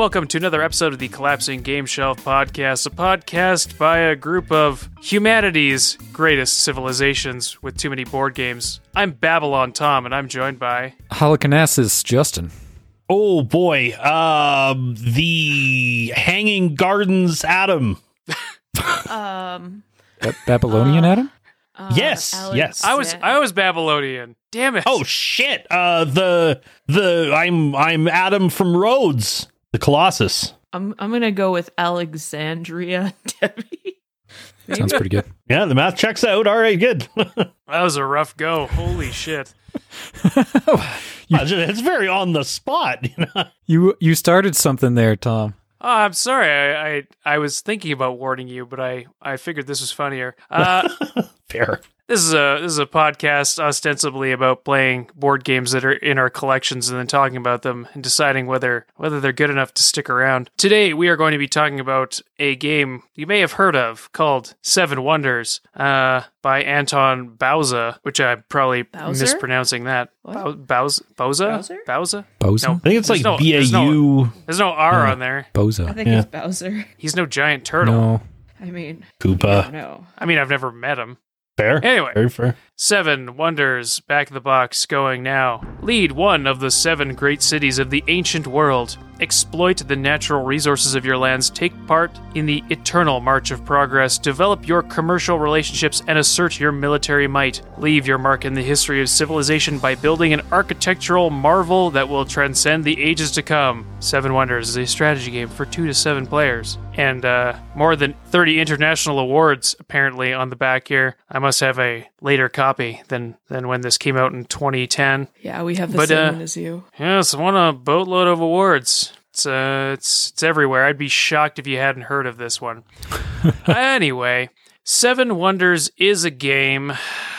welcome to another episode of the Collapsing Game Shelf podcast, a podcast by a group of humanity's greatest civilizations with too many board games. I'm Babylon Tom, and I'm joined by. Halicarnassus Justin. Oh boy, um, the Hanging Gardens Adam. Um, Ba- Babylonian Adam? uh, Yes, yes. I was I was Babylonian. Damn it! Oh shit, uh, the the I'm I'm Adam from Rhodes, the Colossus. I'm I'm gonna go with Alexandria Debbie. Sounds pretty good. Yeah, the math checks out. All right, good. that was a rough go. Holy shit! it's very on the spot. You know? You you started something there, Tom. Oh, I'm sorry. I, I I was thinking about warning you, but I I figured this was funnier. Uh, Fair. This is a this is a podcast ostensibly about playing board games that are in our collections and then talking about them and deciding whether whether they're good enough to stick around. Today we are going to be talking about a game you may have heard of called Seven Wonders uh, by Anton Bauza, which I'm probably Bowser? mispronouncing that. What? Bau- Bauz- Bauza? Bauza? Boza? No. I think it's There's like no- B A there's no- U no R Yeah. on there. Bauza. I think Yeah. it's Bowser. He's no giant turtle. No. I mean, Koopa. no. I mean, I've never met him. Fair. Anyway. very fair. Seven Wonders, back of the box, going now. Lead one of the seven great cities of the ancient world. Exploit the natural resources of your lands. Take part in the eternal march of progress. Develop your commercial relationships and assert your military might. Leave your mark in the history of civilization by building an architectural marvel that will transcend the ages to come. Seven Wonders is a strategy game for two to seven players. And uh, more than 30 international awards, apparently, on the back here. I must have a later copy than, than when this came out in 2010. Yeah, we have the But, same uh, one as you. Yes, won a boatload of awards. It's uh, it's it's everywhere. I'd be shocked if you hadn't heard of this one. anyway, Seven Wonders is a game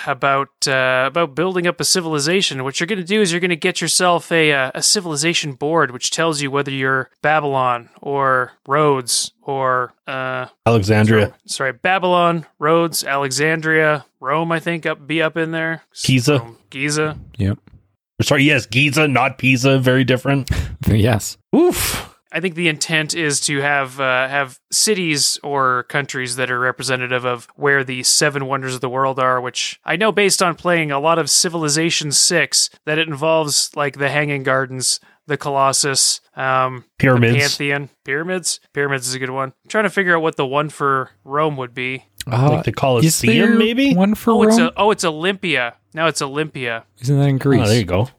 about uh, about building up a civilization. What you're going to do is you're going to get yourself a uh, a civilization board, which tells you whether you're Babylon or Rhodes or uh, Alexandria. sorry, Babylon, Rhodes, Alexandria, Rome. I think up be up in there. Giza. Rome, Giza. Yep. Sorry, yes, Giza, not Pisa. Very different. Yes. Oof. I think the intent is to have uh, have cities or countries that are representative of where the seven wonders of the world are. Which I know, based on playing a lot of Civilization Six, that it involves like the Hanging Gardens, the Colossus, um, the Pyramids. Pantheon, pyramids. Pyramids is a good one. I'm trying to figure out what the one for Rome would be. Uh, like the is Colosseum, there maybe? one for Oh, it's Rome? a, oh, it's Olympia. Now it's Olympia. Isn't that in Greece? Oh, there you go.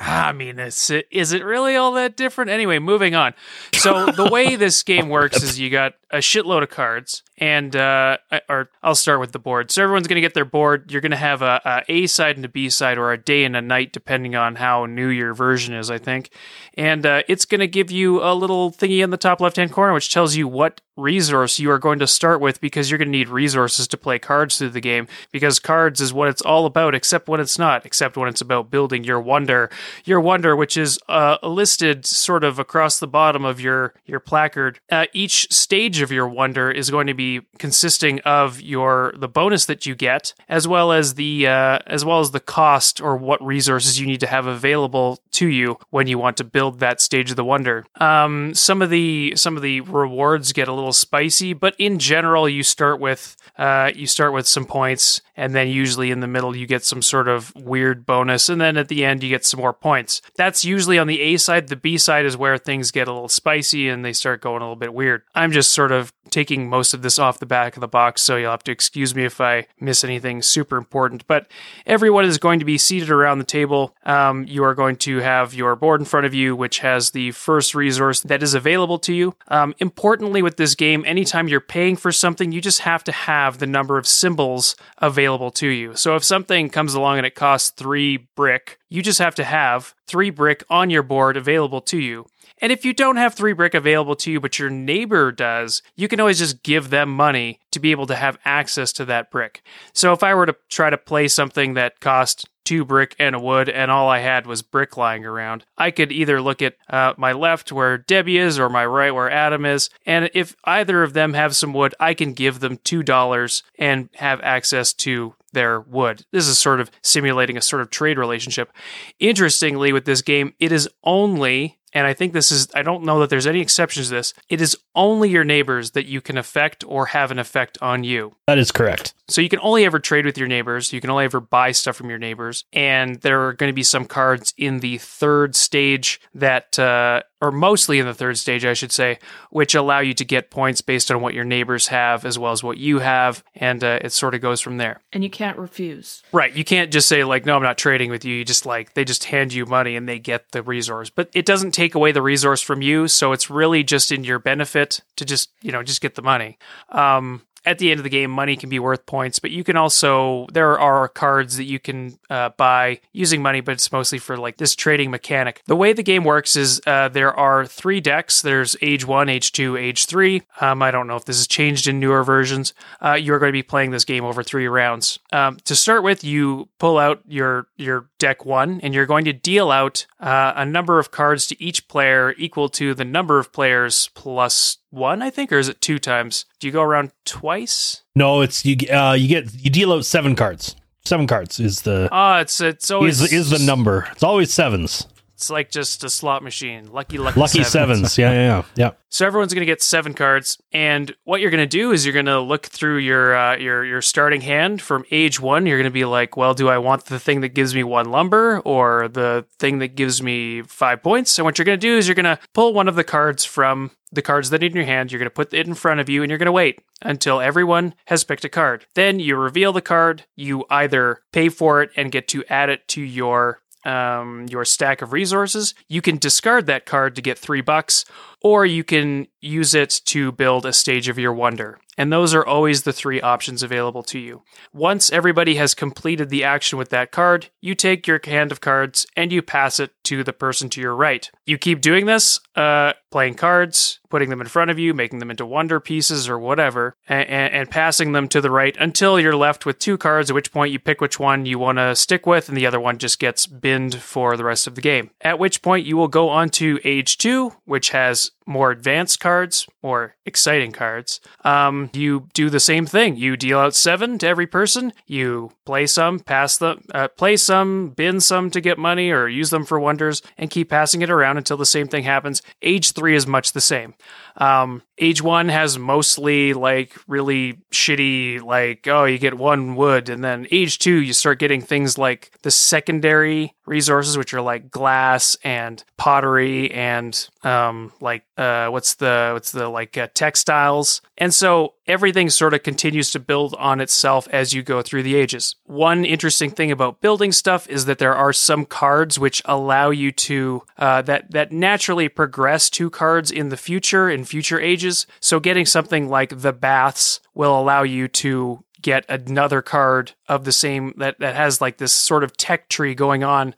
Ah, I mean, is it, is it really all that different? Anyway, moving on. So the way this game works is you got a shitload of cards, and uh, I- or I'll start with the board. So everyone's going to get their board. You're going to have a, a A side and a B side, or a day and a night, depending on how new your version is, I think. And uh, it's going to give you a little thingy in the top left hand corner, which tells you what resource you are going to start with, because you're going to need resources to play cards through the game. Because cards is what it's all about, except when it's not, except when it's about building your wonder, your wonder, which is uh, listed sort of across the bottom of your your placard. Uh, each stage of your wonder is going to be consisting of your the bonus that you get, as well as the uh, as well as the cost or what resources you need to have available to you when you want to build that stage of the wonder. Um, some of the some of the rewards get a little spicy, but in general, you start with uh, you start with some points, and then usually in the middle you get some sort of weird bonus, and then at the end you get some more points. That's usually on the A side. The B side is where things get a little spicy and they start going a little bit weird. I'm just sort of taking most of this off the back of the box, so you'll have to excuse me if I miss anything super important. But everyone is going to be seated around the table. Um, you are going to have your board in front of you, which has the first resource that is available to you. Um, importantly, with this game, anytime you're paying for something, you just have to have the number of symbols available to you. So if something comes along and it costs three brick, you just have to have three brick on your board available to you. And if you don't have three brick available to you, but your neighbor does, you can always just give them money to be able to have access to that brick. So if I were to try to play something that cost two brick and a wood, and all I had was brick lying around, I could either look at uh, my left where Debbie is or my right where Adam is, and if either of them have some wood, I can give them two dollars and have access to their wood. This is sort of simulating a sort of trade relationship. Interestingly, with this game, it is only and I think this is, I don't know that there's any exceptions to this, it is only your neighbors that you can affect or have an effect on you. That is correct. So you can only ever trade with your neighbors. You can only ever buy stuff from your neighbors. And there are going to be some cards in the third stage that, uh, or mostly in the third stage, I should say, which allow you to get points based on what your neighbors have as well as what you have. And uh, it sort of goes from there. And you can't refuse. Right. You can't just say, like, no, I'm not trading with you. You just like, they just hand you money and they get the resource. But it doesn't take away the resource from you. So it's really just in your benefit to just, you know, just get the money. Um, at the end of the game, money can be worth points, but you can also there are cards that you can uh, buy using money, but it's mostly for like this trading mechanic. The way the game works is uh, there are three decks. There's Age One, Age Two, Age Three. Um, I don't know if this has changed in newer versions. Uh, you're going to be playing this game over three rounds. Um, to start with, you pull out your your deck one, and you're going to deal out uh, a number of cards to each player equal to the number of players plus one, I think, or is it two times? Do you go around twice? No, it's you. Uh, you get you deal out seven cards. Seven cards is the Oh, it's it's always is, is the number. It's always sevens. It's like just a slot machine. Lucky, lucky, Lucky sevens. sevens. Yeah, yeah, yeah. yeah. So everyone's going to get seven cards, and what you're going to do is you're going to look through your uh, your your starting hand from age one. You're going to be like, well, do I want the thing that gives me one lumber or the thing that gives me five points? And what you're going to do is you're going to pull one of the cards from the cards that are in your hand. You're going to put it in front of you, and you're going to wait until everyone has picked a card. Then you reveal the card. You either pay for it and get to add it to your um, your stack of resources. You can discard that card to get three bucks, or you can use it to build a stage of your wonder. And those are always the three options available to you. Once everybody has completed the action with that card, you take your hand of cards and you pass it to the person to your right. You keep doing this, uh, playing cards, putting them in front of you, making them into wonder pieces or whatever, and, and passing them to the right until you're left with two cards, at which point you pick which one you want to stick with, and the other one just gets binned for the rest of the game. At which point you will go on to age two, which has more advanced cards, more exciting cards. Um, you do the same thing. You deal out seven to every person. You play some, pass them, uh, play some, bin some to get money, or use them for wonders, and keep passing it around until the same thing happens. Age three is much the same. Um, age one has mostly like really shitty, like, oh, you get one wood. And then age two, you start getting things like the secondary resources, which are like glass and pottery and um, like, uh, what's the, what's the like uh, textiles. And so everything sort of continues to build on itself as you go through the ages. One interesting thing about building stuff is that there are some cards which allow you to uh, that that naturally progress to cards in the future in future ages. So getting something like the baths will allow you to get another card of the same that that has like this sort of tech tree going on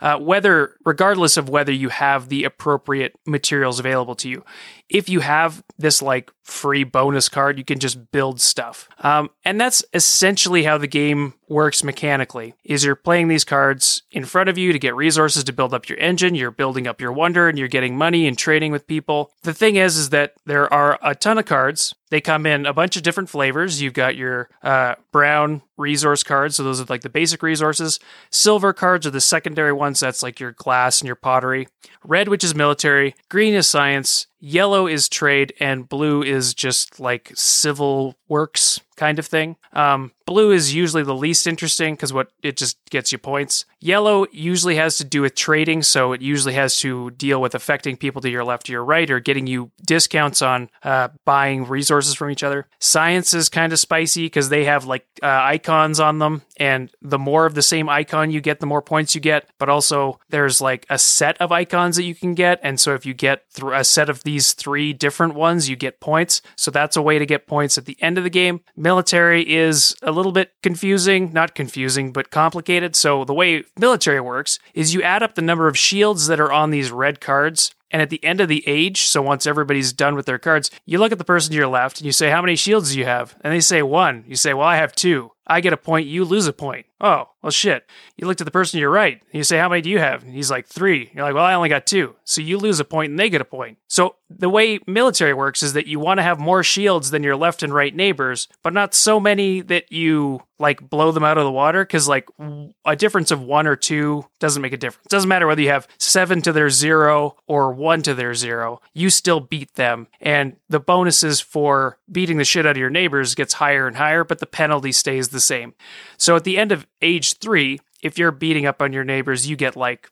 uh, whether regardless of whether you have the appropriate materials available to you. If you have this like free bonus card you can just build stuff um, and that's essentially how the game works mechanically is you're playing these cards in front of you to get resources to build up your engine you're building up your wonder and you're getting money and trading with people the thing is is that there are a ton of cards they come in a bunch of different flavors you've got your uh, brown resource cards. So those are like the basic resources. Silver cards are the secondary ones. That's like your glass and your pottery. Red, which is military. Green is science. Yellow is trade, and blue is just like civil works kind of thing. Um, blue is usually the least interesting because what it just gets you points. Yellow usually has to do with trading, so it usually has to deal with affecting people to your left or your right or getting you discounts on uh, buying resources from each other. Science is kind of spicy because they have like uh, icons on them, and the more of the same icon you get, the more points you get. But also, there's like a set of icons that you can get, and so if you get a set of these three different ones, you get points. So that's a way to get points at the end of the game. Military is a little bit confusing, not confusing, but complicated. So the way military works is you add up the number of shields that are on these red cards. And at the end of the age, so once everybody's done with their cards, you look at the person to your left and you say, How many shields do you have? And they say one. You say, Well, I have two. I get a point, you lose a point. oh, well, shit. You looked at the person to your right and you say, how many do you have? And he's like, three. You're like, well, I only got two. So you lose a point and they get a point. So the way military works is that you want to have more shields than your left and right neighbors, but not so many that you like blow them out of the water because like a difference of one or two doesn't make a difference. It Doesn't matter whether you have seven to their zero or one to their zero, you still beat them. And the bonuses for beating the shit out of your neighbors gets higher and higher, but the penalty stays the same. So at the end of age three, if you're beating up on your neighbors, you get like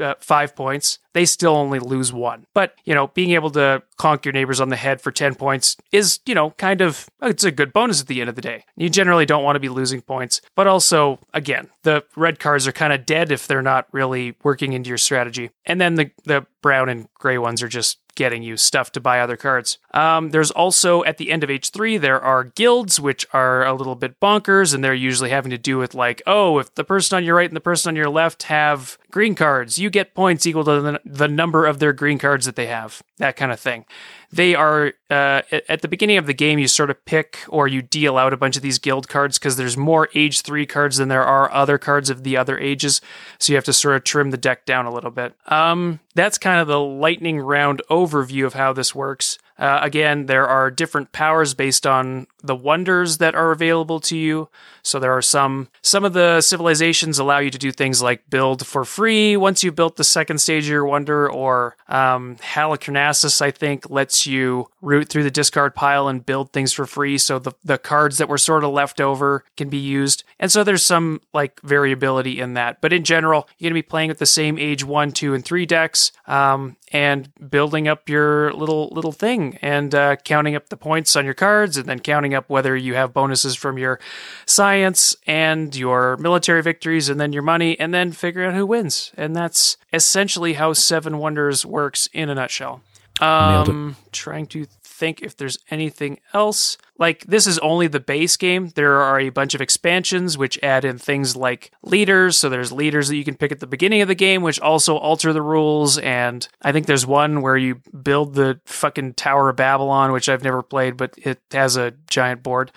uh, five points. They still only lose one. But, you know, being able to conk your neighbors on the head for 10 points is, you know, kind of, it's a good bonus at the end of the day. You generally don't want to be losing points. But also, again, the red cards are kind of dead if they're not really working into your strategy. And then the, the brown and gray ones are just getting you stuff to buy other cards. Um, there's also at the end of age three, there are guilds, which are a little bit bonkers, and they're usually having to do with like, oh, if the person on your right and the person on your left have green cards, you get points equal to the, the number of their green cards that they have, that kind of thing. They are uh, at the beginning of the game. You sort of pick or you deal out a bunch of these guild cards because there's more age three cards than there are other cards of the other ages. So you have to sort of trim the deck down a little bit. Um, that's kind of the lightning round overview of how this works. Uh, again, there are different powers based on the wonders that are available to you. So there are some some of the civilizations allow you to do things like build for free once you've built the second stage of your wonder, or um, Halicarnassus, I think, lets you root through the discard pile and build things for free. So the the cards that were sort of left over can be used, and so there's some like variability in that. But in general, you're to be playing with the same age one, two, and three decks, um, and building up your little little thing and uh, counting up the points on your cards, and then counting up whether you have bonuses from your science and your military victories, and then your money, and then figuring out who wins. And that's essentially how Seven Wonders works in a nutshell. Um, trying to think if there's anything else. Like this is only the base game. There are a bunch of expansions which add in things like leaders. So there's leaders that you can pick at the beginning of the game, which also alter the rules. And I think there's one where you build the fucking Tower of Babylon, which I've never played, but it has a giant board.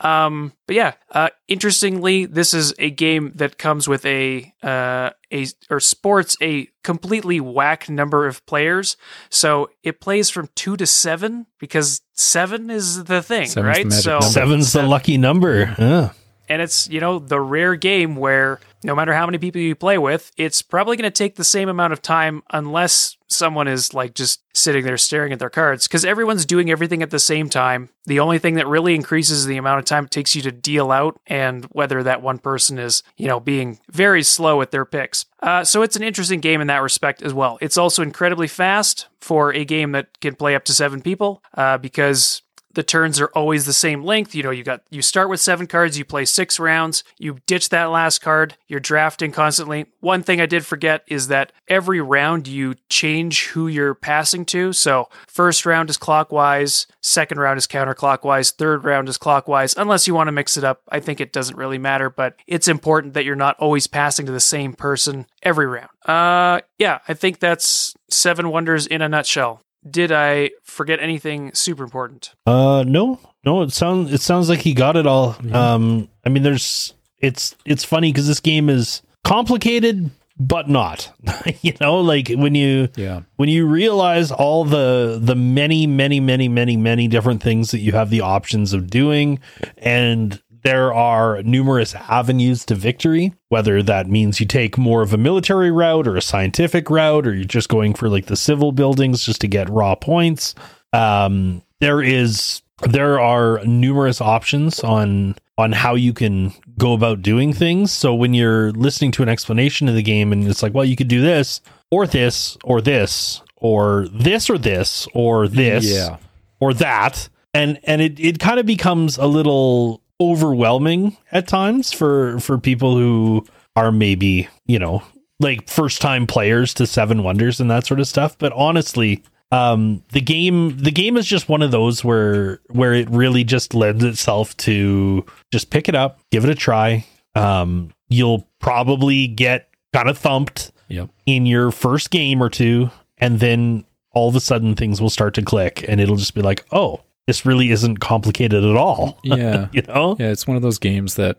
Um, but yeah, uh, interestingly, this is a game that comes with a uh, a or sports a completely whack number of players. So it plays from two to seven because seven is the thing, Seven's the right? magic so number. Seven's the lucky number. Yeah. And it's you know the rare game where no matter how many people you play with it's probably going to take the same amount of time unless someone is like just sitting there staring at their cards. Because everyone's doing everything at the same time. The only thing that really increases the amount of time it takes you to deal out and whether that one person is you know being very slow at their picks. Uh, so it's an interesting game in that respect as well. It's also incredibly fast for a game that can play up to seven people uh, because the turns are always the same length. You know, you got you start with seven cards, you play six rounds, you ditch that last card, you're drafting constantly. One thing I did forget is that every round you change who you're passing to. So first round is clockwise, second round is counterclockwise, third round is clockwise, unless you want to mix it up. I think it doesn't really matter, but it's important that you're not always passing to the same person every round. Uh yeah, I think that's seven wonders in a nutshell. Did I forget anything super important? Uh, no, no. It sounds it sounds like he got it all. Um, I mean, there's it's it's funny because this game is complicated, but not. you know, like when you Yeah. when you realize all the the many many many many many different things that you have the options of doing and there are numerous avenues to victory whether that means you take more of a military route or a scientific route or you're just going for like the civil buildings just to get raw points um there is there are numerous options on on how you can go about doing things so when you're listening to an explanation of the game and it's like well you could do this or this or this or this or this or this Yeah. or that and and it, it kind of becomes a little overwhelming at times for for people who are maybe you know like first time players to seven wonders and that sort of stuff but honestly um the game the game is just one of those where where it really just lends itself to just pick it up give it a try um you'll probably get kind of thumped Yep. in your first game or two and then all of a sudden things will start to click and it'll just be like oh this really isn't complicated at all Yeah. you know Yeah, it's one of those games that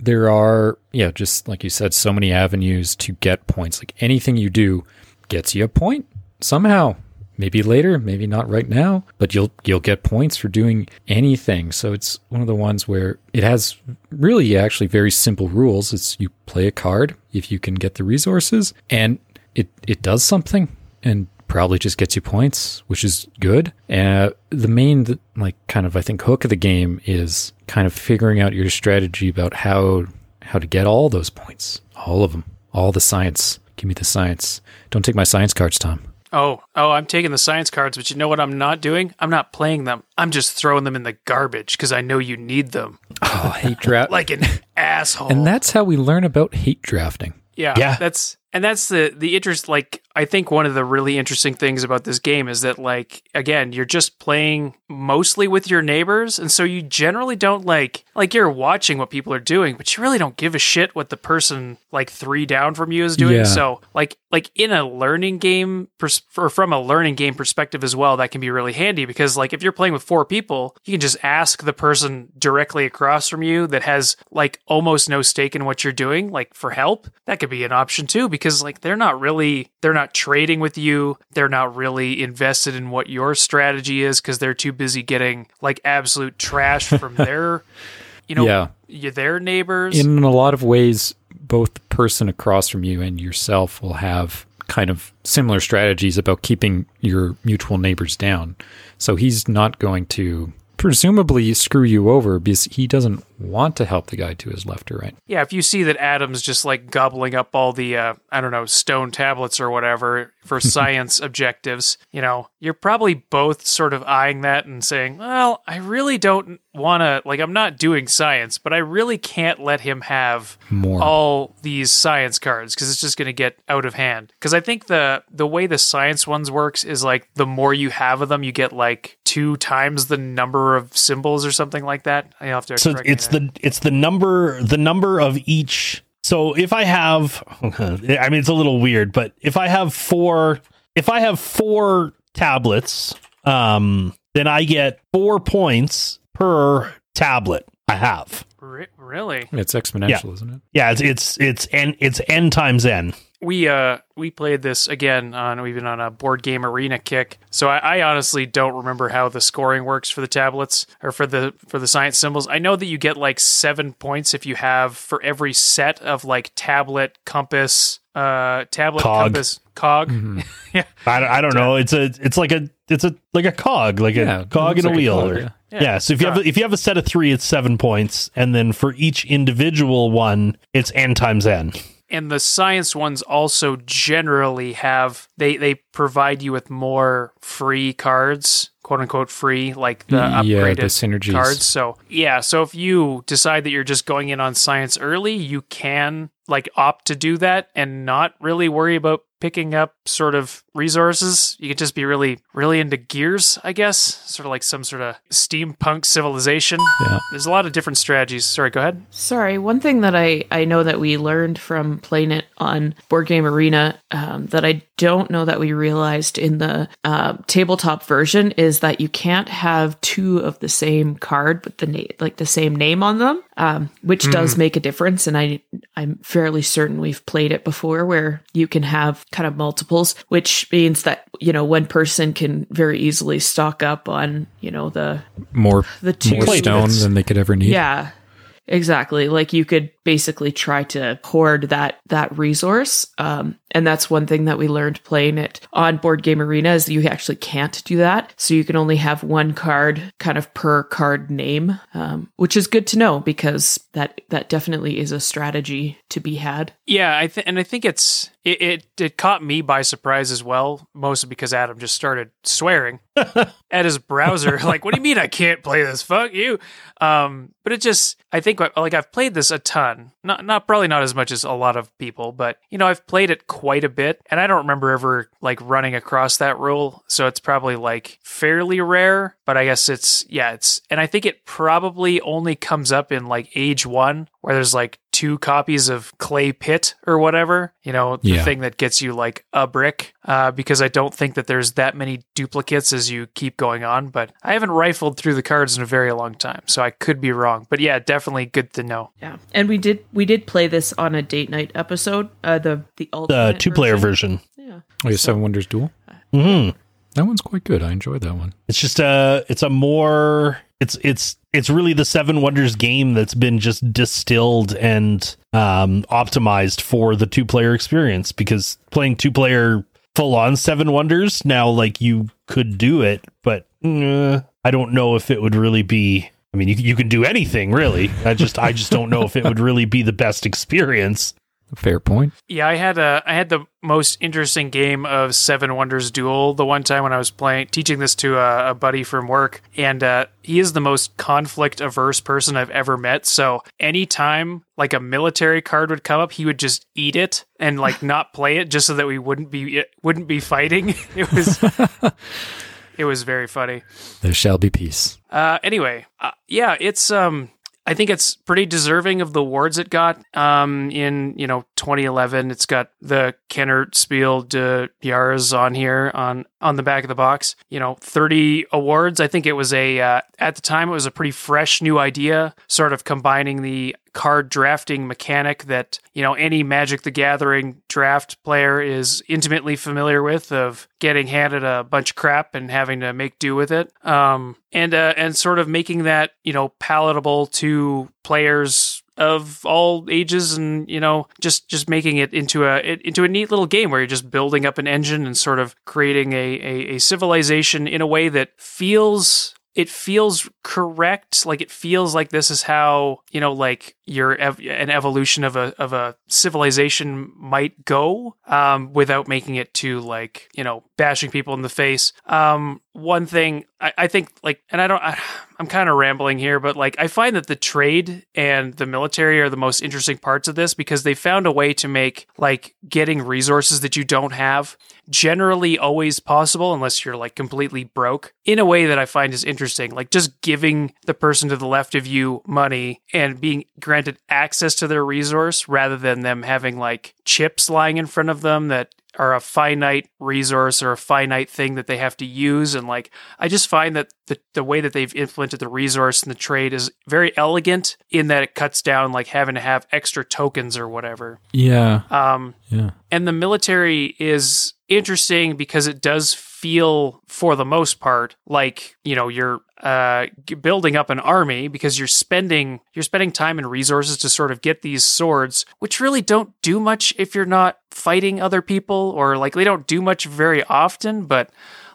there are, yeah, just like you said, so many avenues to get points. Like anything you do gets you a point somehow. Maybe later, maybe not right now, but you'll you'll get points for doing anything. So it's one of the ones where it has really actually very simple rules. It's you play a card if you can get the resources and it it does something and probably just gets you points, which is good. Uh, the main like kind of I think hook of the game is kind of figuring out your strategy about how how to get all those points, all of them, all the science. Give me the science. Don't take my science cards, Tom. Oh, oh, I'm taking the science cards, but you know what I'm not doing? I'm not playing them. I'm just throwing them in the garbage because I know you need them. Oh, hate draft. Like an asshole. and that's how we learn about hate drafting. Yeah, Yeah. That's and that's the the interest. Like I think one of the really interesting things about this game is that like again you're just playing mostly with your neighbors, and so you generally don't like like you're watching what people are doing, but you really don't give a shit what the person like three down from you is doing. Yeah. So like like in a learning game pers- or from a learning game perspective as well, that can be really handy because like if you're playing with four people, you can just ask the person directly across from you that has like almost no stake in what you're doing, like for help. That could be an option too because like they're not really they're not trading with you. They're not really invested in what your strategy is because they're too busy getting like absolute trash from their you know Yeah. y- their neighbors. In a lot of ways, both the person across from you and yourself will have kind of similar strategies about keeping your mutual neighbors down. So he's not going to presumably screw you over because he doesn't want to help the guy to his left or right. Yeah, if you see that Adam's just like gobbling up all the uh, I don't know stone tablets or whatever for science objectives, you know, you're probably both sort of eyeing that and saying, "Well, I really don't want to like I'm not doing science, but I really can't let him have More. all these science cards because it's just going to get out of hand." Because I think the the way the science ones works is like the more you have of them, you get like two times the number of symbols or something like that. I have to. so correct it's there. the it's the number the number of each so if i have i mean it's a little weird but if i have four if i have four tablets um then i get four points per tablet i have Re- really. It's exponential, isn't it? yeah it's it's it's n it's n times n we uh we played this again on we've been on a board game arena kick so I, I honestly don't remember how the scoring works for the tablets or for the for the science symbols i know that you get like seven points if you have for every set of like tablet compass uh tablet Cog. compass cog yeah I, don't- I don't know it's a it's like a it's a like a cog like Yeah, a cog looks in a like a wheel cog, or, yeah. yeah. Yeah, so if you have cog. if you have a set of three it's seven points and then for each individual one it's n times n and the science ones also generally have they they provide you with more free cards quote unquote free like the Yeah, upgraded the synergies. cards so yeah so if you decide that you're just going in on science early you can like opt to do that and not really worry about picking up sort of resources. You could just be really really into gears i guess. Sort of like some sort of steampunk civilization. Yeah. there's a lot of different strategies. Sorry go ahead. Sorry, one thing that I, I know that we learned from playing it on Board Game Arena um, that I don't know that we realized in the uh, tabletop version is that you can't have two of the same card with the na- like the same name on them, um, which does make a difference. And I I'm fairly certain we've played it before where you can have kind of multiples, which means that you know one person can very easily stock up on you know the More, the two more stone than they could ever need. yeah. Exactly. Like you could basically try to hoard that that resource. Um, and that's one thing that we learned playing it on Board Game Arena is that you actually can't do that. So you can only have one card kind of per card name, um, which is good to know because that that definitely is a strategy to be had. Yeah, I th- and I think it's it, it it caught me by surprise as well, mostly because Adam just started swearing at his browser. like, what do you mean I can't play this? Fuck you. Um, but it just I think like I've played this a ton. Not not probably not as much as a lot of people, but you know I've played it quite a bit, and I don't remember ever like running across that rule. So it's probably like fairly rare. But I guess it's yeah, it's and I think it probably only comes up in like age one where there's like two two copies of Clay Pit or whatever, you know, the Yeah. thing that gets you like a brick, uh, because I don't think that there's that many duplicates as you keep going on. But I haven't rifled through the cards in a very long time, so I could be wrong. But yeah, definitely good to know. Yeah, and we did we did play this on a date night episode. Uh, the the The two player version. Yeah, Oh, yeah, Seven Wonders Duel. hmm That one's quite good. I enjoyed that one. It's just a it's a more it's it's it's really the Seven Wonders game that's been just distilled and um optimized for the two player experience because playing two player full on Seven Wonders now like you could do it but uh, I don't know if it would really be I mean you you can do anything really I just I just don't know if it would really be the best experience Fair point. Yeah, I had a I had the most interesting game of Seven Wonders Duel the one time when I was playing teaching this to a, a buddy from work, and uh, he is the most conflict averse person I've ever met. So anytime like a military card would come up, he would just eat it and like not play it just so that we wouldn't be wouldn't be fighting. It was it was very funny. There shall be peace. Uh, anyway, uh, yeah, it's um, I think it's pretty deserving of the awards it got. Um, in you know 2011, it's got the Kennerspiel de Jahres on here on on the back of the box. You know, 30 awards. I think it was a uh, at the time it was a pretty fresh new idea, sort of combining the card drafting mechanic that you know any Magic the Gathering draft player is intimately familiar with of getting handed a bunch of crap and having to make do with it. Um, and uh, and sort of making that you know palatable to players of all ages and you know just just making it into a into a neat little game where you're just building up an engine and sort of creating a, a, a civilization in a way that feels it feels correct. Like it feels like this is how you know like your ev- an evolution of a of a civilization might go um without making it too like you know bashing people in the face. Um one thing i, I think like and i don't I, i'm kind of rambling here but like i find that the trade and the military are the most interesting parts of this because they found a way to make like getting resources that you don't have generally always possible unless you're like completely broke in a way that I find is interesting. Like just giving the person to the left of you money and being granted access to their resource rather than them having like chips lying in front of them that are a finite resource or a finite thing that they have to use and like i just find that the, the way that they've implemented the resource and the trade is very elegant in that it cuts down like having to have extra tokens or whatever Yeah. um Yeah. and the military is interesting because it does feel for the most part like you know you're uh, building up an army because you're spending you're spending time and resources to sort of get these swords which really don't do much if you're not fighting other people or like they don't do much very often but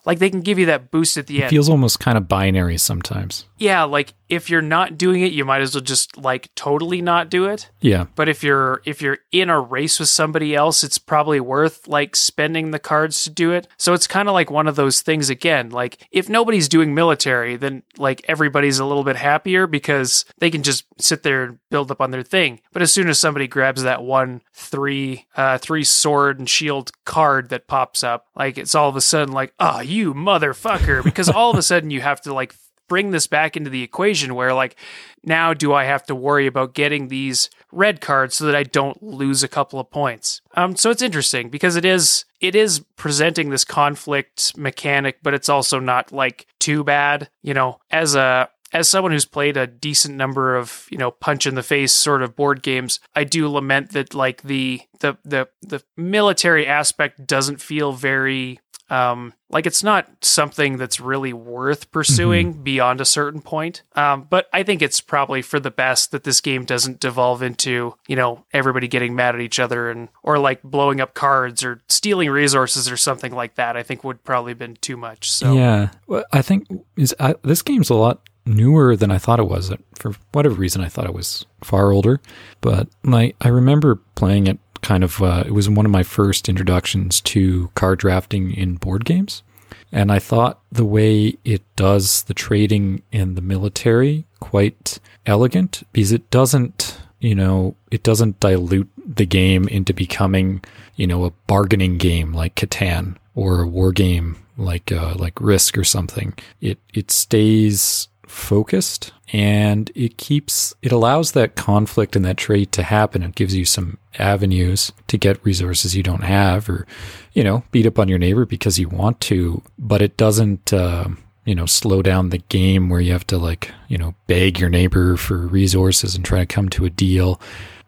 like they can give you that boost at the It end feels almost kind of binary sometimes. Yeah like if you're not doing it you might as well just like totally not do it. Yeah. but if you're if you're in a race with somebody else it's probably worth like spending the cards to do it. So it's kind of like one of those things again like if nobody's doing military then like everybody's a little bit happier because they can just sit there and build up on their thing. But as soon as somebody grabs that one three uh three sword and shield card that pops up like it's all of a sudden like oh you motherfucker because all of a sudden you have to like bring this back into the equation where like now do I have to worry about getting these red cards so that I don't lose a couple of points. Um so it's interesting because it is it is presenting this conflict mechanic but it's also not like too bad, you know, as a as someone who's played a decent number of, you know, punch in the face sort of board games, I do lament that like the the the the military aspect doesn't feel very um like it's not something that's really worth pursuing beyond a certain point um but i think it's probably for the best that this game doesn't devolve into you know everybody getting mad at each other and or like blowing up cards or stealing resources or something like that i think would probably been too much so Yeah, well, I think is I, this game's a lot newer than I thought it was. For whatever reason, I thought it was far older. But like I remember playing it kind of. Uh, it was one of my first introductions to card drafting in board games, and I thought the way it does the trading in the military quite elegant because it doesn't. You know, it doesn't dilute the game into becoming, you know, a bargaining game like Catan or a war game like uh, like Risk or something. It it stays focused and it keeps it allows that conflict and that trait to happen. It gives you some avenues to get resources you don't have or you know beat up on your neighbor because you want to but it doesn't uh, you know slow down the game where you have to like you know beg your neighbor for resources and try to come to a deal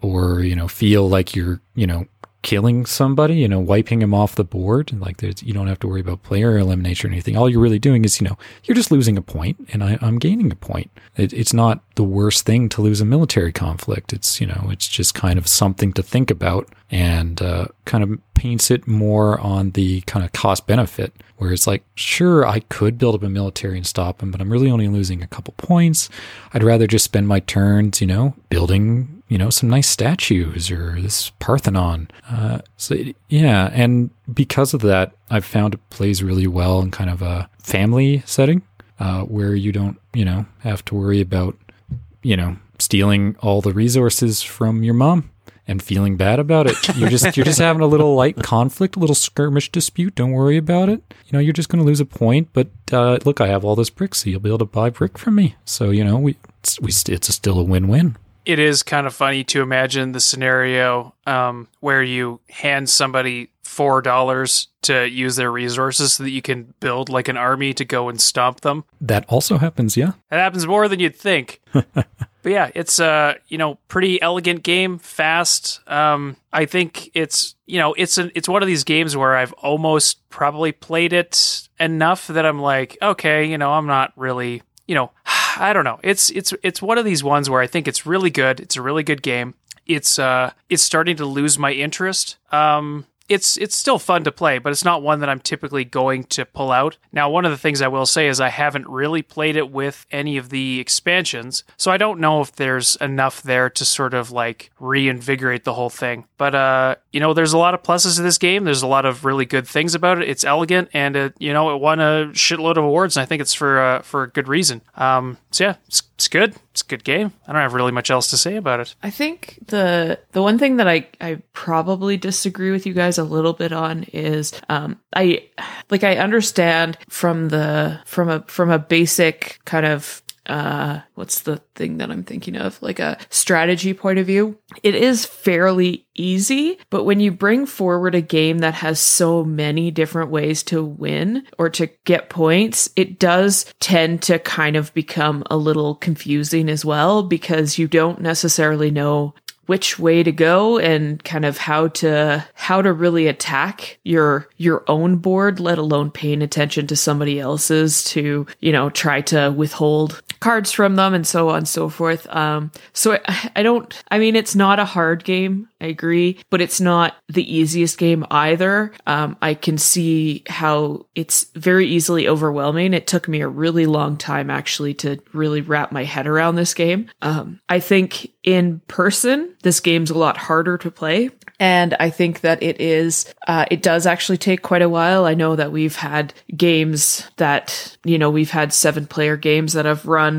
or you know feel like you're you know killing somebody, you know, wiping him off the board. Like there's, you don't have to worry about player elimination or anything. All you're really doing is, you know, you're just losing a point and I, am gaining a point. It, it's not the worst thing to lose a military conflict. It's, you know, it's just kind of something to think about and uh, kind of paints it more on the kind of cost benefit where it's like, sure, I could build up a military and stop him, but I'm really only losing a couple points. I'd rather just spend my turns, you know, building you know, some nice statues or this Parthenon. Uh, so yeah, and because of that, I've found it plays really well in kind of a family setting uh, where you don't, you know, have to worry about, you know, stealing all the resources from your mom and feeling bad about it. You're just you're just having a little light conflict, a little skirmish dispute. Don't worry about it. You know, you're just going to lose a point, but uh, look, I have all this brick, so you'll be able to buy brick from me. So you know, we it's, we it's a still a win-win it is kind of funny to imagine the scenario um, where you hand somebody four dollars to use their resources so that you can build like an army to go and stomp them. That also happens, yeah. That happens more than you'd think. but yeah, it's a you know pretty elegant game, fast. Um, I think it's you know it's an it's one of these games where I've almost probably played it enough that I'm like, okay, you know, I'm not really you know I don't know. It's it's it's one of these ones where I think it's really good. It's a really good game. It's uh it's starting to lose my interest. Um it's it's still fun to play, but it's not one that I'm typically going to pull out. Now, one of the things I will say is I haven't really played it with any of the expansions, so I don't know if there's enough there to sort of like reinvigorate the whole thing. But uh, you know, there's a lot of pluses to this game. There's a lot of really good things about it. It's elegant, and it you know it won a shitload of awards, and I think it's for uh, for a good reason. Um, so yeah, it's, it's good. It's a good game. I don't have really much else to say about it. I think the the one thing that I I probably disagree with you guys a little bit on is um I like I understand from the from a from a basic kind of uh what's the thing that I'm thinking of? Like a strategy point of view. It is fairly easy but when you bring forward a game that has so many different ways to win or to get points it does tend to kind of become a little confusing as well because you don't necessarily know which way to go and kind of how to how to really attack your your own board let alone paying attention to somebody else's to you know try to withhold cards from them and so on and so forth um so I, I don't i mean it's not a hard game i agree but it's not the easiest game either um i can see how it's very easily overwhelming it took me a really long time actually to really wrap my head around this game um i think in person, this game's a lot harder to play. And I think that it is, uh, it does actually take quite a while. I know that we've had games that, you know, we've had seven player games that have run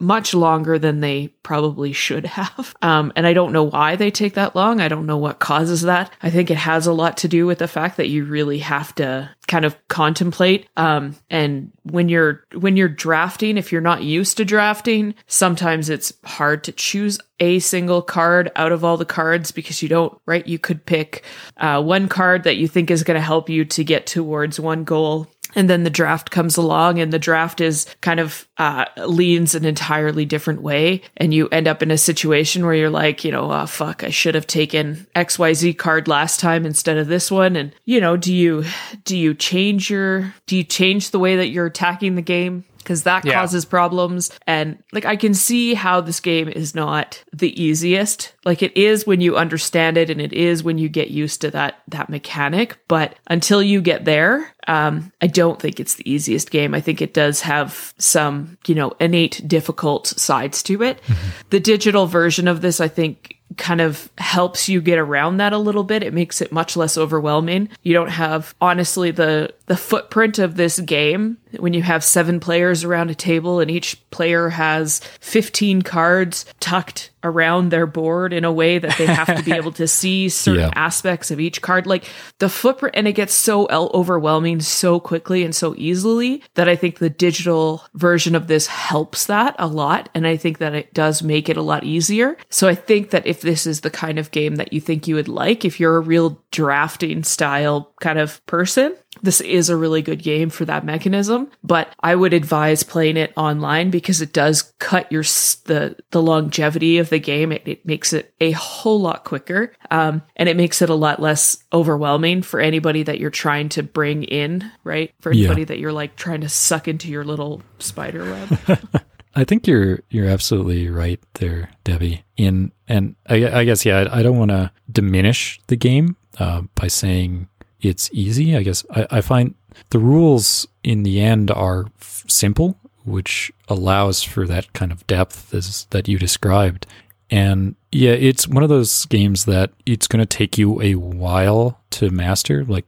much longer than they probably should have. Um, and I don't know why they take that long. I don't know what causes that. I think it has a lot to do with the fact that you really have to kind of contemplate. Um, and when you're, when you're drafting, if you're not used to drafting, sometimes it's hard to choose a single card out of all the cards because you don't, right? You could pick, uh, one card that you think is going to help you to get towards one goal and then the draft comes along and the draft is kind of uh, leans an entirely different way. And you end up in a situation where you're like you know oh fuck i should have taken xyz card last time instead of this one. And you know do you do you change your do you change the way that you're attacking the game because that yeah. causes problems. And like, I can see how this game is not the easiest. Like, it is when you understand it and it is when you get used to that, that mechanic. But until you get there, um, I don't think it's the easiest game. I think it does have some, you know, innate difficult sides to it. Mm-hmm. The digital version of this, I think, kind of helps you get around that a little bit. It makes it much less overwhelming. You don't have honestly the the footprint of this game when you have seven players around a table and each player has 15 cards tucked around their board in a way that they have to be able to see certain Yeah. aspects of each card. Like the footprint, and it gets so overwhelming so quickly and so easily that I think the digital version of this helps that a lot. And I think that it does make it a lot easier. So I think that if this is the kind of game that you think you would like, if you're a real drafting style kind of person, this is a really good game for that mechanism, but I would advise playing it online because it does cut your the the longevity of the game. It, it makes it a whole lot quicker, um, and it makes it a lot less overwhelming for anybody that you're trying to bring in, right? For Yeah. anybody that you're like trying to suck into your little spider web. I think you're you're absolutely right there, Debbie. In and I, I guess yeah, I, I don't want to diminish the game uh, by saying it's easy. I guess I, I find the rules in the end are f- simple, which allows for that kind of depth as, that you described. And yeah, it's one of those games that it's going to take you a while to master. Like,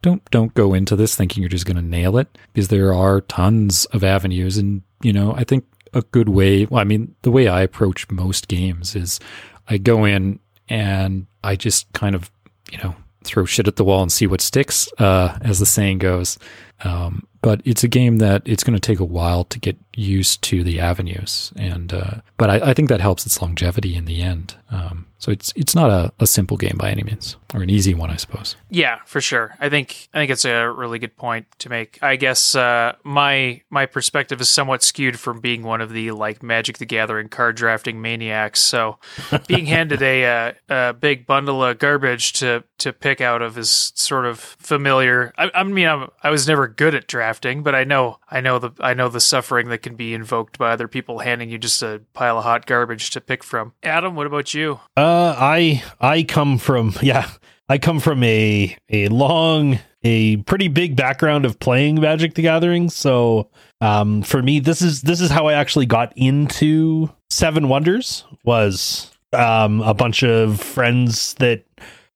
don't don't go into this thinking you're just going to nail it because there are tons of avenues. And you know, I think a good way. Well, I mean, the way I approach most games is I go in and I just kind of you know throw shit at the wall and see what sticks, uh, as the saying goes. Um, but it's a game that it's going to take a while to get used to the avenues, and uh, but I, I think that helps its longevity in the end. Um, so it's it's not a, a simple game by any means, or an easy one, I suppose. Yeah, for sure. I think I think it's a really good point to make. I guess uh, my my perspective is somewhat skewed from being one of the like Magic the Gathering card drafting maniacs. So being handed a, uh, a big bundle of garbage to to pick out of is sort of familiar. I, I mean, I'm, I was never good at drafting, but I know I know the I know the suffering that can be invoked by other people handing you just a pile of hot garbage to pick from. Adam, what about you? Uh, I I come from yeah, I come from a a long, a pretty big background of playing Magic the Gathering. So, um, for me, this is this is how I actually got into Seven Wonders. Was um a bunch of friends that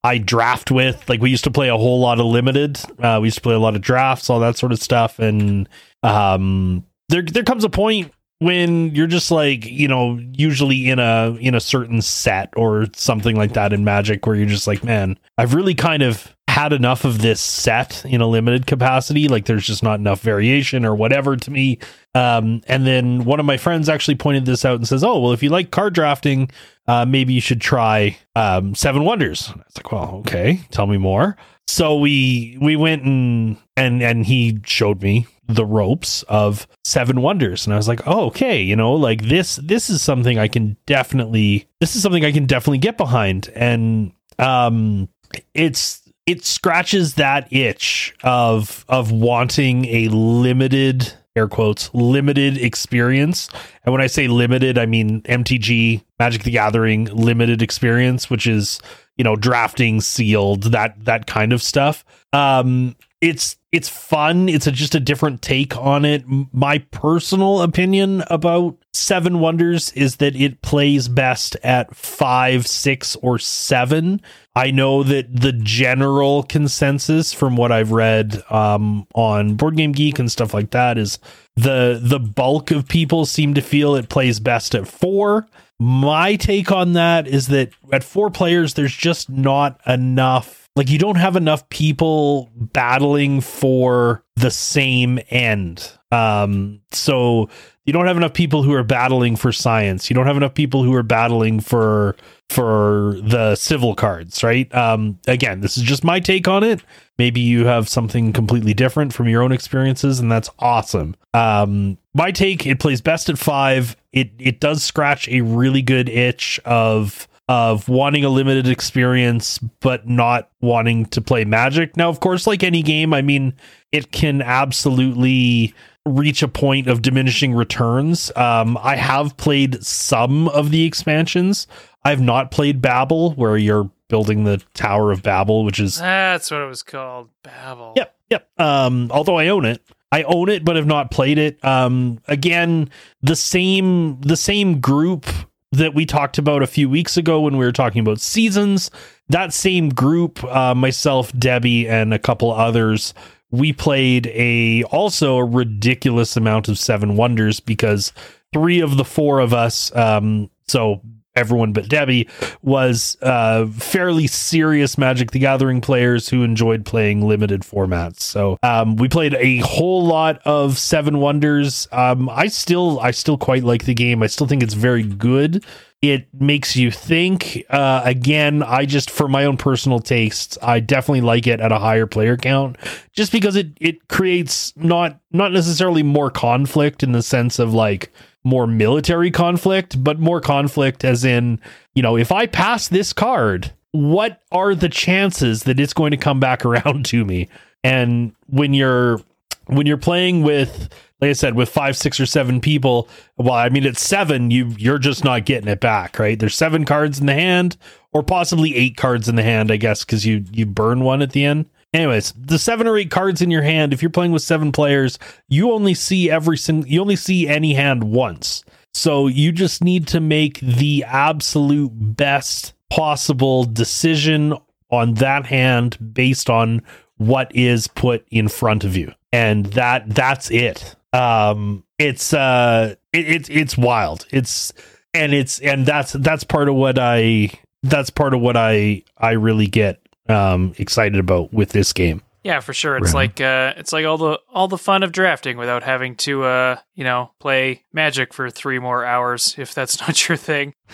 I draft with. Like we used to play a whole lot of limited. Uh, we used to play a lot of drafts, all that sort of stuff, and um, there there comes a point when you're just like you know usually in a in a certain set or something like that in magic where you're just like man i've really kind of had enough of this set in a limited capacity like there's just not enough variation or whatever to me. Um and then one of my friends actually pointed this out and says oh well if you like card drafting uh maybe you should try um seven wonders. And i was like well okay tell me more. So we we went and and and he showed me the ropes of seven wonders. And i was like oh okay you know like this this is something i can definitely this is something i can definitely get behind. And um it's it scratches that itch of of wanting a limited air quotes limited experience. And when i say limited i mean mtg magic the gathering limited experience which is you know drafting sealed that that kind of stuff. Um it's it's fun. It's a, just a different take on it. My personal opinion about seven wonders is that it plays best at five six or seven. I know that the general consensus from what i've read um on board game geek and stuff like that is the the bulk of people seem to feel it plays best at four. My take on that is that at four players, there's just not enough. Like, you don't have enough people battling for the same end. Um, so you don't have enough people who are battling for science. You don't have enough people who are battling for for the civil cards, right? Um, again, this is just my take on it. Maybe you have something completely different from your own experiences, and that's awesome. Um, my take: it plays best at five. It it does scratch a really good itch of of wanting a limited experience but not wanting to play magic. Now, of course, like any game, I mean, it can absolutely reach a point of diminishing returns. Um, I have played some of the expansions. I've not played Babel, where you're building the Tower of Babel, which is That's what it was called. Babel. Yep, yep. Um, although I own it, I own it, but have not played it. Um, again, the same the same group that we talked about a few weeks ago when we were talking about seasons. That same group, uh, myself, Debbie, and a couple others, we played a also a ridiculous amount of Seven Wonders because three of the four of us, um, so everyone but Debbie was uh, fairly serious Magic the Gathering players who enjoyed playing limited formats. So um, we played a whole lot of Seven Wonders. Um, I still I still quite like the game. I still think it's very good. It makes you think. Uh, again, I just for my own personal tastes, I definitely like it at a higher player count, just because it it creates not not necessarily more conflict in the sense of like more military conflict, but more conflict as in, you know, if I pass this card, what are the chances that it's going to come back around to me? And when you're when you're playing with like I said, with five, six, or seven people, well, I mean, it's seven, you you're just not getting it back, right? There's seven cards in the hand, or possibly eight cards in the hand, I guess, because you you burn one at the end. Anyways, the seven or eight cards in your hand, if you're playing with seven players, you only see every single, you only see any hand once. So you just need to make the absolute best possible decision on that hand based on what is put in front of you. And that that's it. Um it's uh it, it's it's wild. It's and it's and that's that's part of what I that's part of what I I really get um excited about with this game. Yeah, for sure. It's Right. like uh it's like all the all the fun of drafting without having to uh, you know, play magic for 3 more hours if that's not your thing.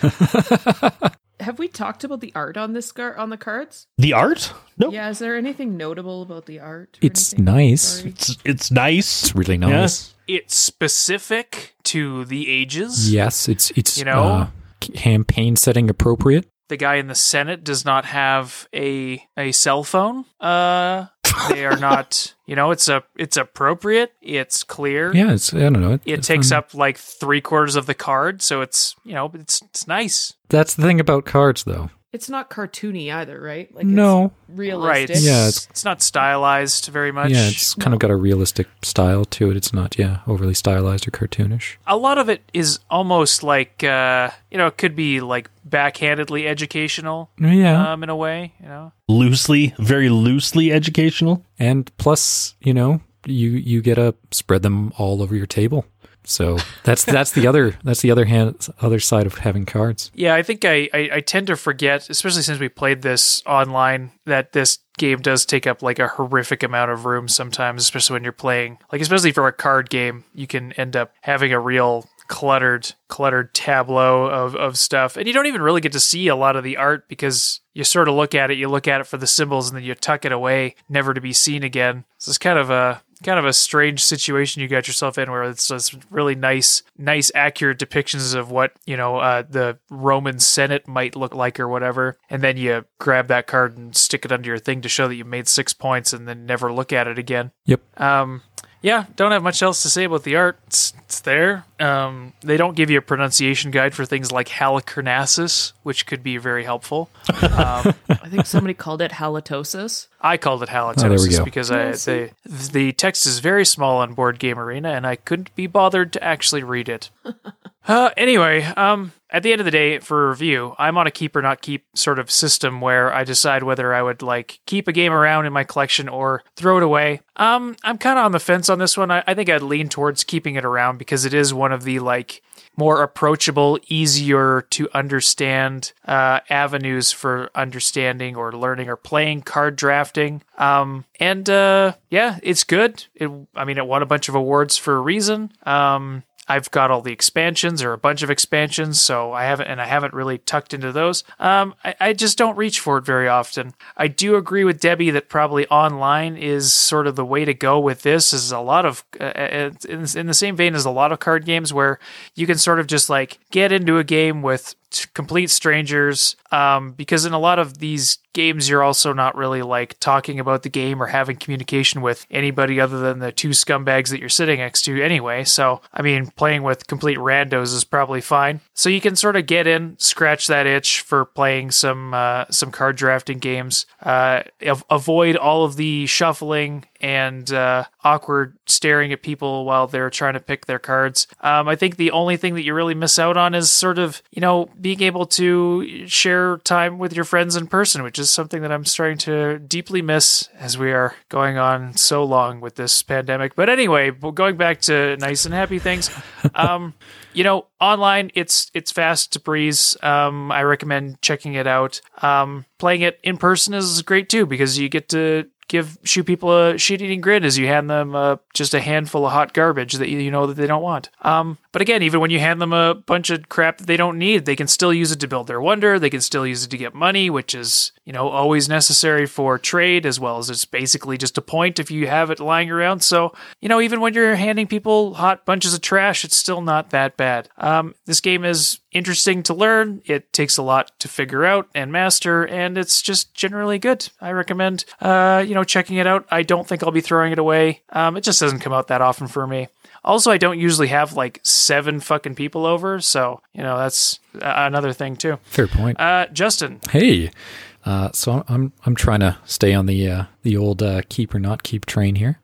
Have we talked about the art on this car on the cards? The art? No. Yeah, is there anything notable about the art? It's anything? nice. Sorry. It's it's nice. It's really nice. It's specific to the ages. Yes, it's it's You know? uh, campaign setting appropriate. The guy in the Senate does not have a a cell phone. Uh they are not, you know, it's a it's appropriate, it's clear. Yeah, it's I don't know. It it's, takes um, up like three quarters of the card, so it's you know it's it's nice. That's the thing about cards, though. It's not cartoony either, right? Like No. it's realistic. Right? Yeah, it's it's not stylized very much. Yeah, it's kind of got a realistic style to it. It's not, yeah, overly stylized or cartoonish. a lot of it is almost like uh, you know it could be like backhandedly educational Yeah, um, in a way. You know, Loosely, very loosely educational. and plus, you know, you you get to spread them all over your table. So that's that's the other that's the other hand other side of having cards. yeah. I think I, I I tend to forget, especially since we played this online, that this game does take up like a horrific amount of room sometimes, especially when you're playing like especially for a card game, you can end up having a real cluttered cluttered tableau of, of stuff and you don't even really get to see a lot of the art because you sort of look at it you look at it for the symbols and then you tuck it away never to be seen again so it's kind of a kind of a strange situation you got yourself in where it's just really nice nice accurate depictions of what you know uh, the roman senate might look like or whatever and then you grab that card and stick it under your thing to show that you made six points and then never look at it again Yep. um, yeah, don't have much else to say about the art. It's, it's there. Um, they don't give you a pronunciation guide for things like halicarnassus, which could be very helpful. Um, I think somebody called it halitosis. I called it halitosis Oh, there we go. because I, Yeah, see? the, the text is very small on Board Game Arena, and I couldn't be bothered to actually read it. Uh, anyway, um, at the end of the day, for review, I'm on a keep or not keep sort of system where I decide whether I would like keep a game around in my collection or throw it away. Um, I'm kind of on the fence on this one. I, I think I'd lean towards keeping it around because it is one of the like more approachable, easier to understand uh, avenues for understanding or learning or playing card drafting. Um, and uh, yeah, it's good. It, I mean, it won a bunch of awards for a reason. Um, I've got all the expansions or a bunch of expansions, so I haven't and I haven't really tucked into those. Um, I, I just don't reach for it very often. I do agree with Debbie that probably online is sort of the way to go with this. Is a lot of uh, uh, in, in the same vein as a lot of card games where you can sort of just like get into a game with complete strangers um, because in a lot of these games you're also not really like talking about the game or having communication with anybody other than the two scumbags that you're sitting next to anyway. So i mean playing with complete randos is probably fine. So you can sort of get in scratch that itch for playing some uh, some card drafting games. Uh, av- avoid all of the shuffling and uh, awkward staring at people while they're trying to pick their cards. Um, I think the only thing that you really miss out on is sort of, you know, being able to share time with your friends in person, which is something that I'm starting to deeply miss as we are going on so long with this pandemic. But anyway, going back to nice and happy things, um, you know, online it's it's fast to breeze. Um, I recommend checking it out. Um, playing it in person is great too because you get to give shoot people a shit eating grin as you hand them uh, just a handful of hot garbage that you, you know that they don't want. Um, but again, even when you hand them a bunch of crap that they don't need, they can still use it to build their wonder. They can still use it to get money, which is you know always necessary for trade as well as it's basically just a point if you have it lying around. So you know even when you're handing people hot bunches of trash, it's still not that bad. Um, this game is interesting to learn. It takes a lot to figure out and master, and it's just generally good. I recommend, uh, you know, checking it out. I don't think I'll be throwing it away. Um, it just doesn't come out that often for me. Also, I don't usually have like seven fucking people over, so you know that's another thing too. Fair point. Uh, Justin, Hey, uh, so I'm I'm trying to stay on the uh, the old uh, keep or not keep train here,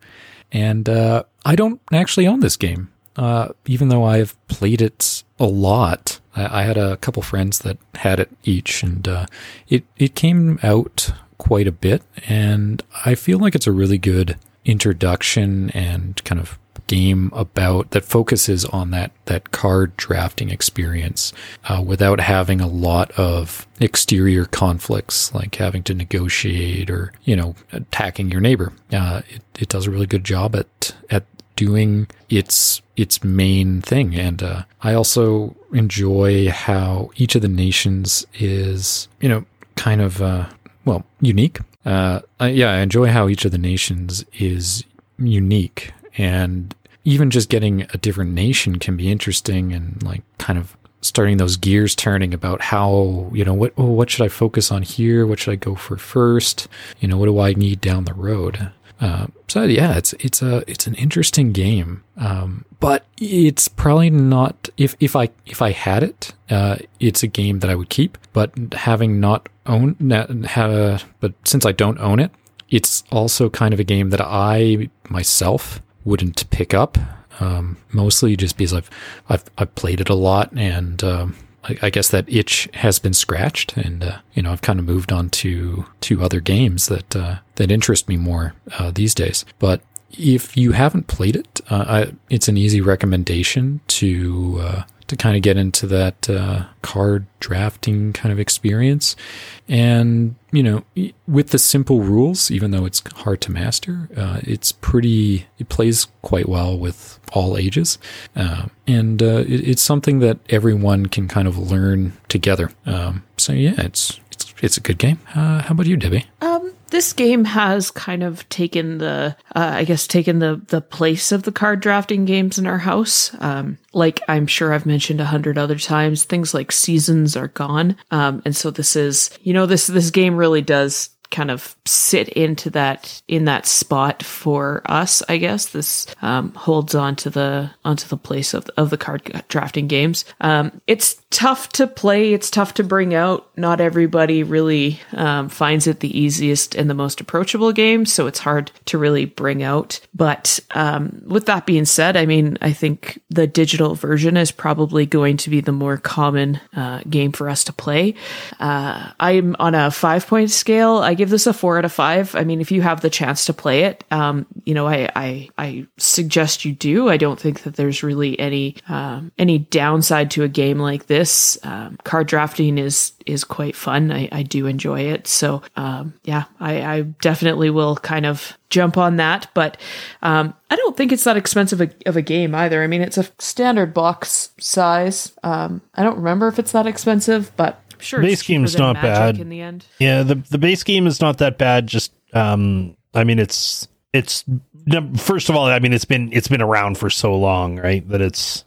and uh, I don't actually own this game, uh, even though I've played it a lot. I, I had a couple friends that had it each, and uh, it it came out quite a bit, and I feel like it's a really good introduction and kind of game about that focuses on that that card drafting experience uh, without having a lot of exterior conflicts like having to negotiate or you know attacking your neighbor. Uh, it, it does a really good job at at doing its its main thing, and uh, I also enjoy how each of the nations is you know kind of uh, well unique. Uh, I, yeah, I enjoy how each of the nations is unique and even just getting a different nation can be interesting and like kind of starting those gears turning about how you know what oh, what should I focus on here? What should I go for first? You know what do I need down the road? Uh, so yeah it's it's a it's an interesting game. Um, but it's probably not if if I if I had it uh, it's a game that I would keep. But having not own have but since I don't own it it's also kind of a game that I myself wouldn't pick up. Um, mostly just because I've, I've I've played it a lot, and um, I, guess that itch has been scratched, and uh, you know I've kind of moved on to to other games that uh, that interest me more uh, these days. But if you haven't played it, uh, I, it's an easy recommendation to uh, to kind of get into that uh, card drafting kind of experience. And, you know, with the simple rules, even though it's hard to master, uh, it's pretty, it plays quite well with all ages. Uh, and uh, it, it's something that everyone can kind of learn together. Um, so, yeah, it's, it's, it's a good game. Uh, how about you, Debbie? Um, this game has kind of taken the, uh, I guess, taken the the place of the card drafting games in our house. Um, like I'm sure I've mentioned a hundred other times, things like seasons are gone, um, and so this is, you know, this this game really does kind of sit into that in that spot for us i guess. This um, holds on to the onto the place of, of the card drafting games. Um, it's tough to play. It's tough to bring out. Not everybody really um, finds it the easiest and the most approachable game so it's hard to really bring out. But um, with that being said i mean i think the digital version is probably going to be the more common uh, game for us to play. Uh, i'm on a five point scale. I give this a four out of five. I mean, if you have the chance to play it, um, you know, I, I, I suggest you do. I don't think that there's really any, um, any downside to a game like this. Um, card drafting is, is quite fun. I, I do enjoy it. So, um, yeah, I, I definitely will kind of jump on that. But um, I don't think it's that expensive a, of a game either. I mean, it's a standard box size. Um, I don't remember if it's that expensive, but sure base game's not bad in the end. Yeah, the the base game is not that bad. Just um, I mean, it's it's first of all, I mean, it's been it's been around for so long, right? That it's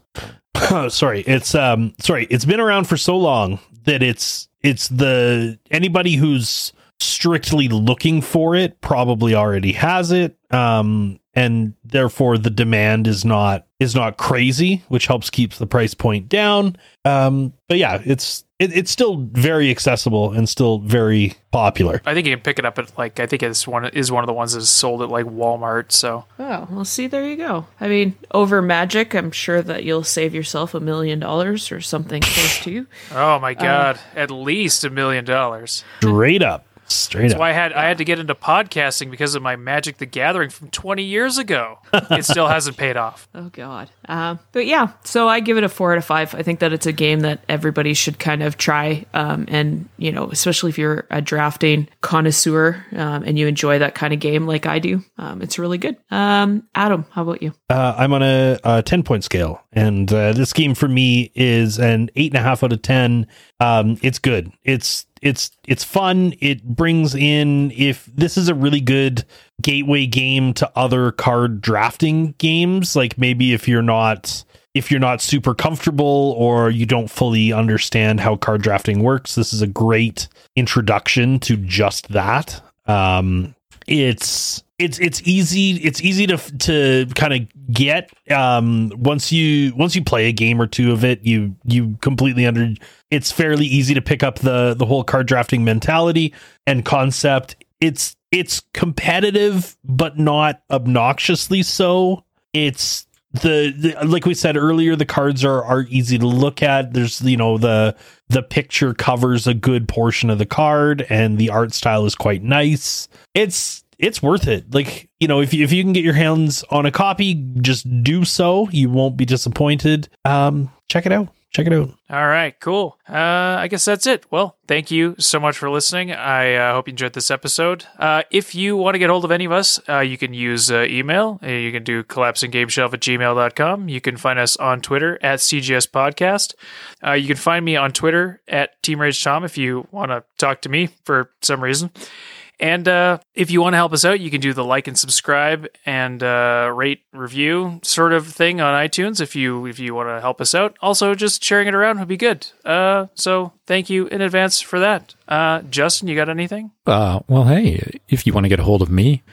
sorry, it's um sorry, it's been around for so long that it's it's the anybody who's strictly looking for it probably already has it um and therefore the demand is not is not crazy which helps keep the price point down um but yeah it's it, it's still very accessible and still very popular. I think you can pick it up at like I think it's one is one of the ones that's sold at like Walmart. So Oh, well, see, there you go. I mean, over Magic, I'm sure that you'll save yourself a million dollars or something close to. oh my uh, god, at least a million dollars. Straight up. Straight That's up. why I had I had to get into podcasting because of my Magic the Gathering from 20 years ago. It still hasn't paid off. Oh God. Um, but yeah, so I give it a four out of five. I think that it's a game that everybody should kind of try, um, and you know, especially if you're a drafting connoisseur um, and you enjoy that kind of game like I do, um, it's really good. Um, Adam, how about you? Uh, I'm on a, a 10 point scale, and uh, this game for me is an eight and a half out of 10. Um, it's good. It's it's it's fun. It brings in if this is a really good gateway game to other card drafting games. Like maybe if you're not if you're not super comfortable or you don't fully understand how card drafting works, this is a great introduction to just that. Um, it's it's it's easy it's easy to to kind of get um once you once you play a game or two of it you you completely under it's fairly easy to pick up the the whole card drafting mentality and concept. It's it's competitive but not obnoxiously so. It's the, the like we said earlier the cards are are easy to look at. There's you know the the picture covers a good portion of the card and the art style is quite nice. It's it's worth it. Like you know if you, if you can get your hands on a copy just do so. You won't be disappointed. Um check it out check it out All right, cool. Uh, I guess that's it. Well, thank you so much for listening. I uh, hope you enjoyed this episode. Uh, if you want to get hold of any of us, uh, you can use uh, email. Uh, You can do collapsinggameshelf at gmail.com. You can find us on Twitter at CGS Podcast. You can find me on Twitter at Team Rage Tom if you want to talk to me for some reason. And uh, if you want to help us out, you can do the like and subscribe and uh, rate review sort of thing on iTunes if you if you want to help us out. Also, just sharing it around would be good. Uh, so thank you in advance for that. Uh, Justin, you got anything? Uh, well, hey, if you want to get a hold of me,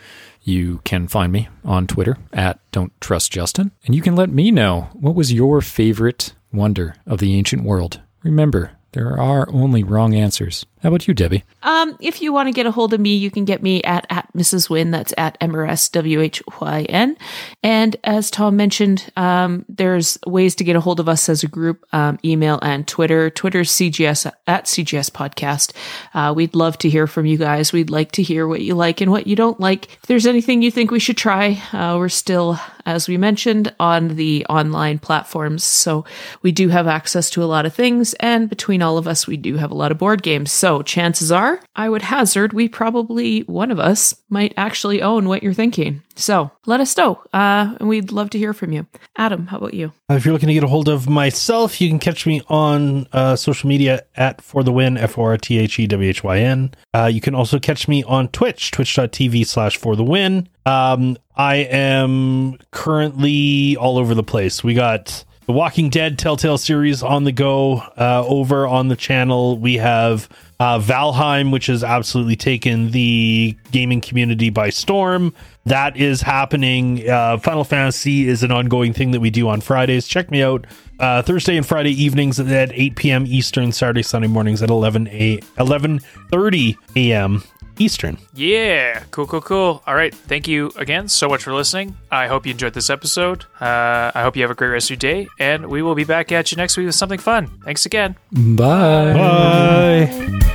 you can find me on Twitter at Don't Trust Justin, and you can let me know what was your favorite wonder of the ancient world. Remember, there are only wrong answers. How about you, Debbie? Um, if you want to get a hold of me, you can get me at, at Mrs. Whyn. That's at M-R-S-W-H-Y-N. And as Tom mentioned, um, there's ways to get a hold of us as a group, um, email and Twitter. Twitter's CGS at CGS Podcast. Uh, we'd love to hear from you guys. We'd like to hear what you like and what you don't like. If there's anything you think we should try, uh, we're still, as we mentioned, on the online platforms. So we do have access to a lot of things. And between all of us, we do have a lot of board games. So chances are, I would hazard we probably, one of us, might actually own what you're thinking. So let us know. Uh, and we'd love to hear from you. Adam, how about you? Uh, if you're looking to get a hold of myself, you can catch me on uh, social media at For The Whyn, F O R T H E W H Y N. Uh, you can also catch me on Twitch, twitch.tv slash For The Whyn. Um, I am currently all over the place. We got the Walking Dead Telltale series on the go uh, over on the channel. We have uh, Valheim, which has absolutely taken the gaming community by storm. That is happening. Uh, Final Fantasy is an ongoing thing that we do on Fridays. Check me out uh, Thursday and Friday evenings at 8 p.m. Eastern, Saturday, Sunday mornings at 11 a 11:30 a.m. Eastern. Yeah, cool, cool, cool. All right, thank you again so much for listening. I hope you enjoyed this episode. Uh, I hope you have a great rest of your day, and we will be back at you next week with something fun. Thanks again. Bye. Bye.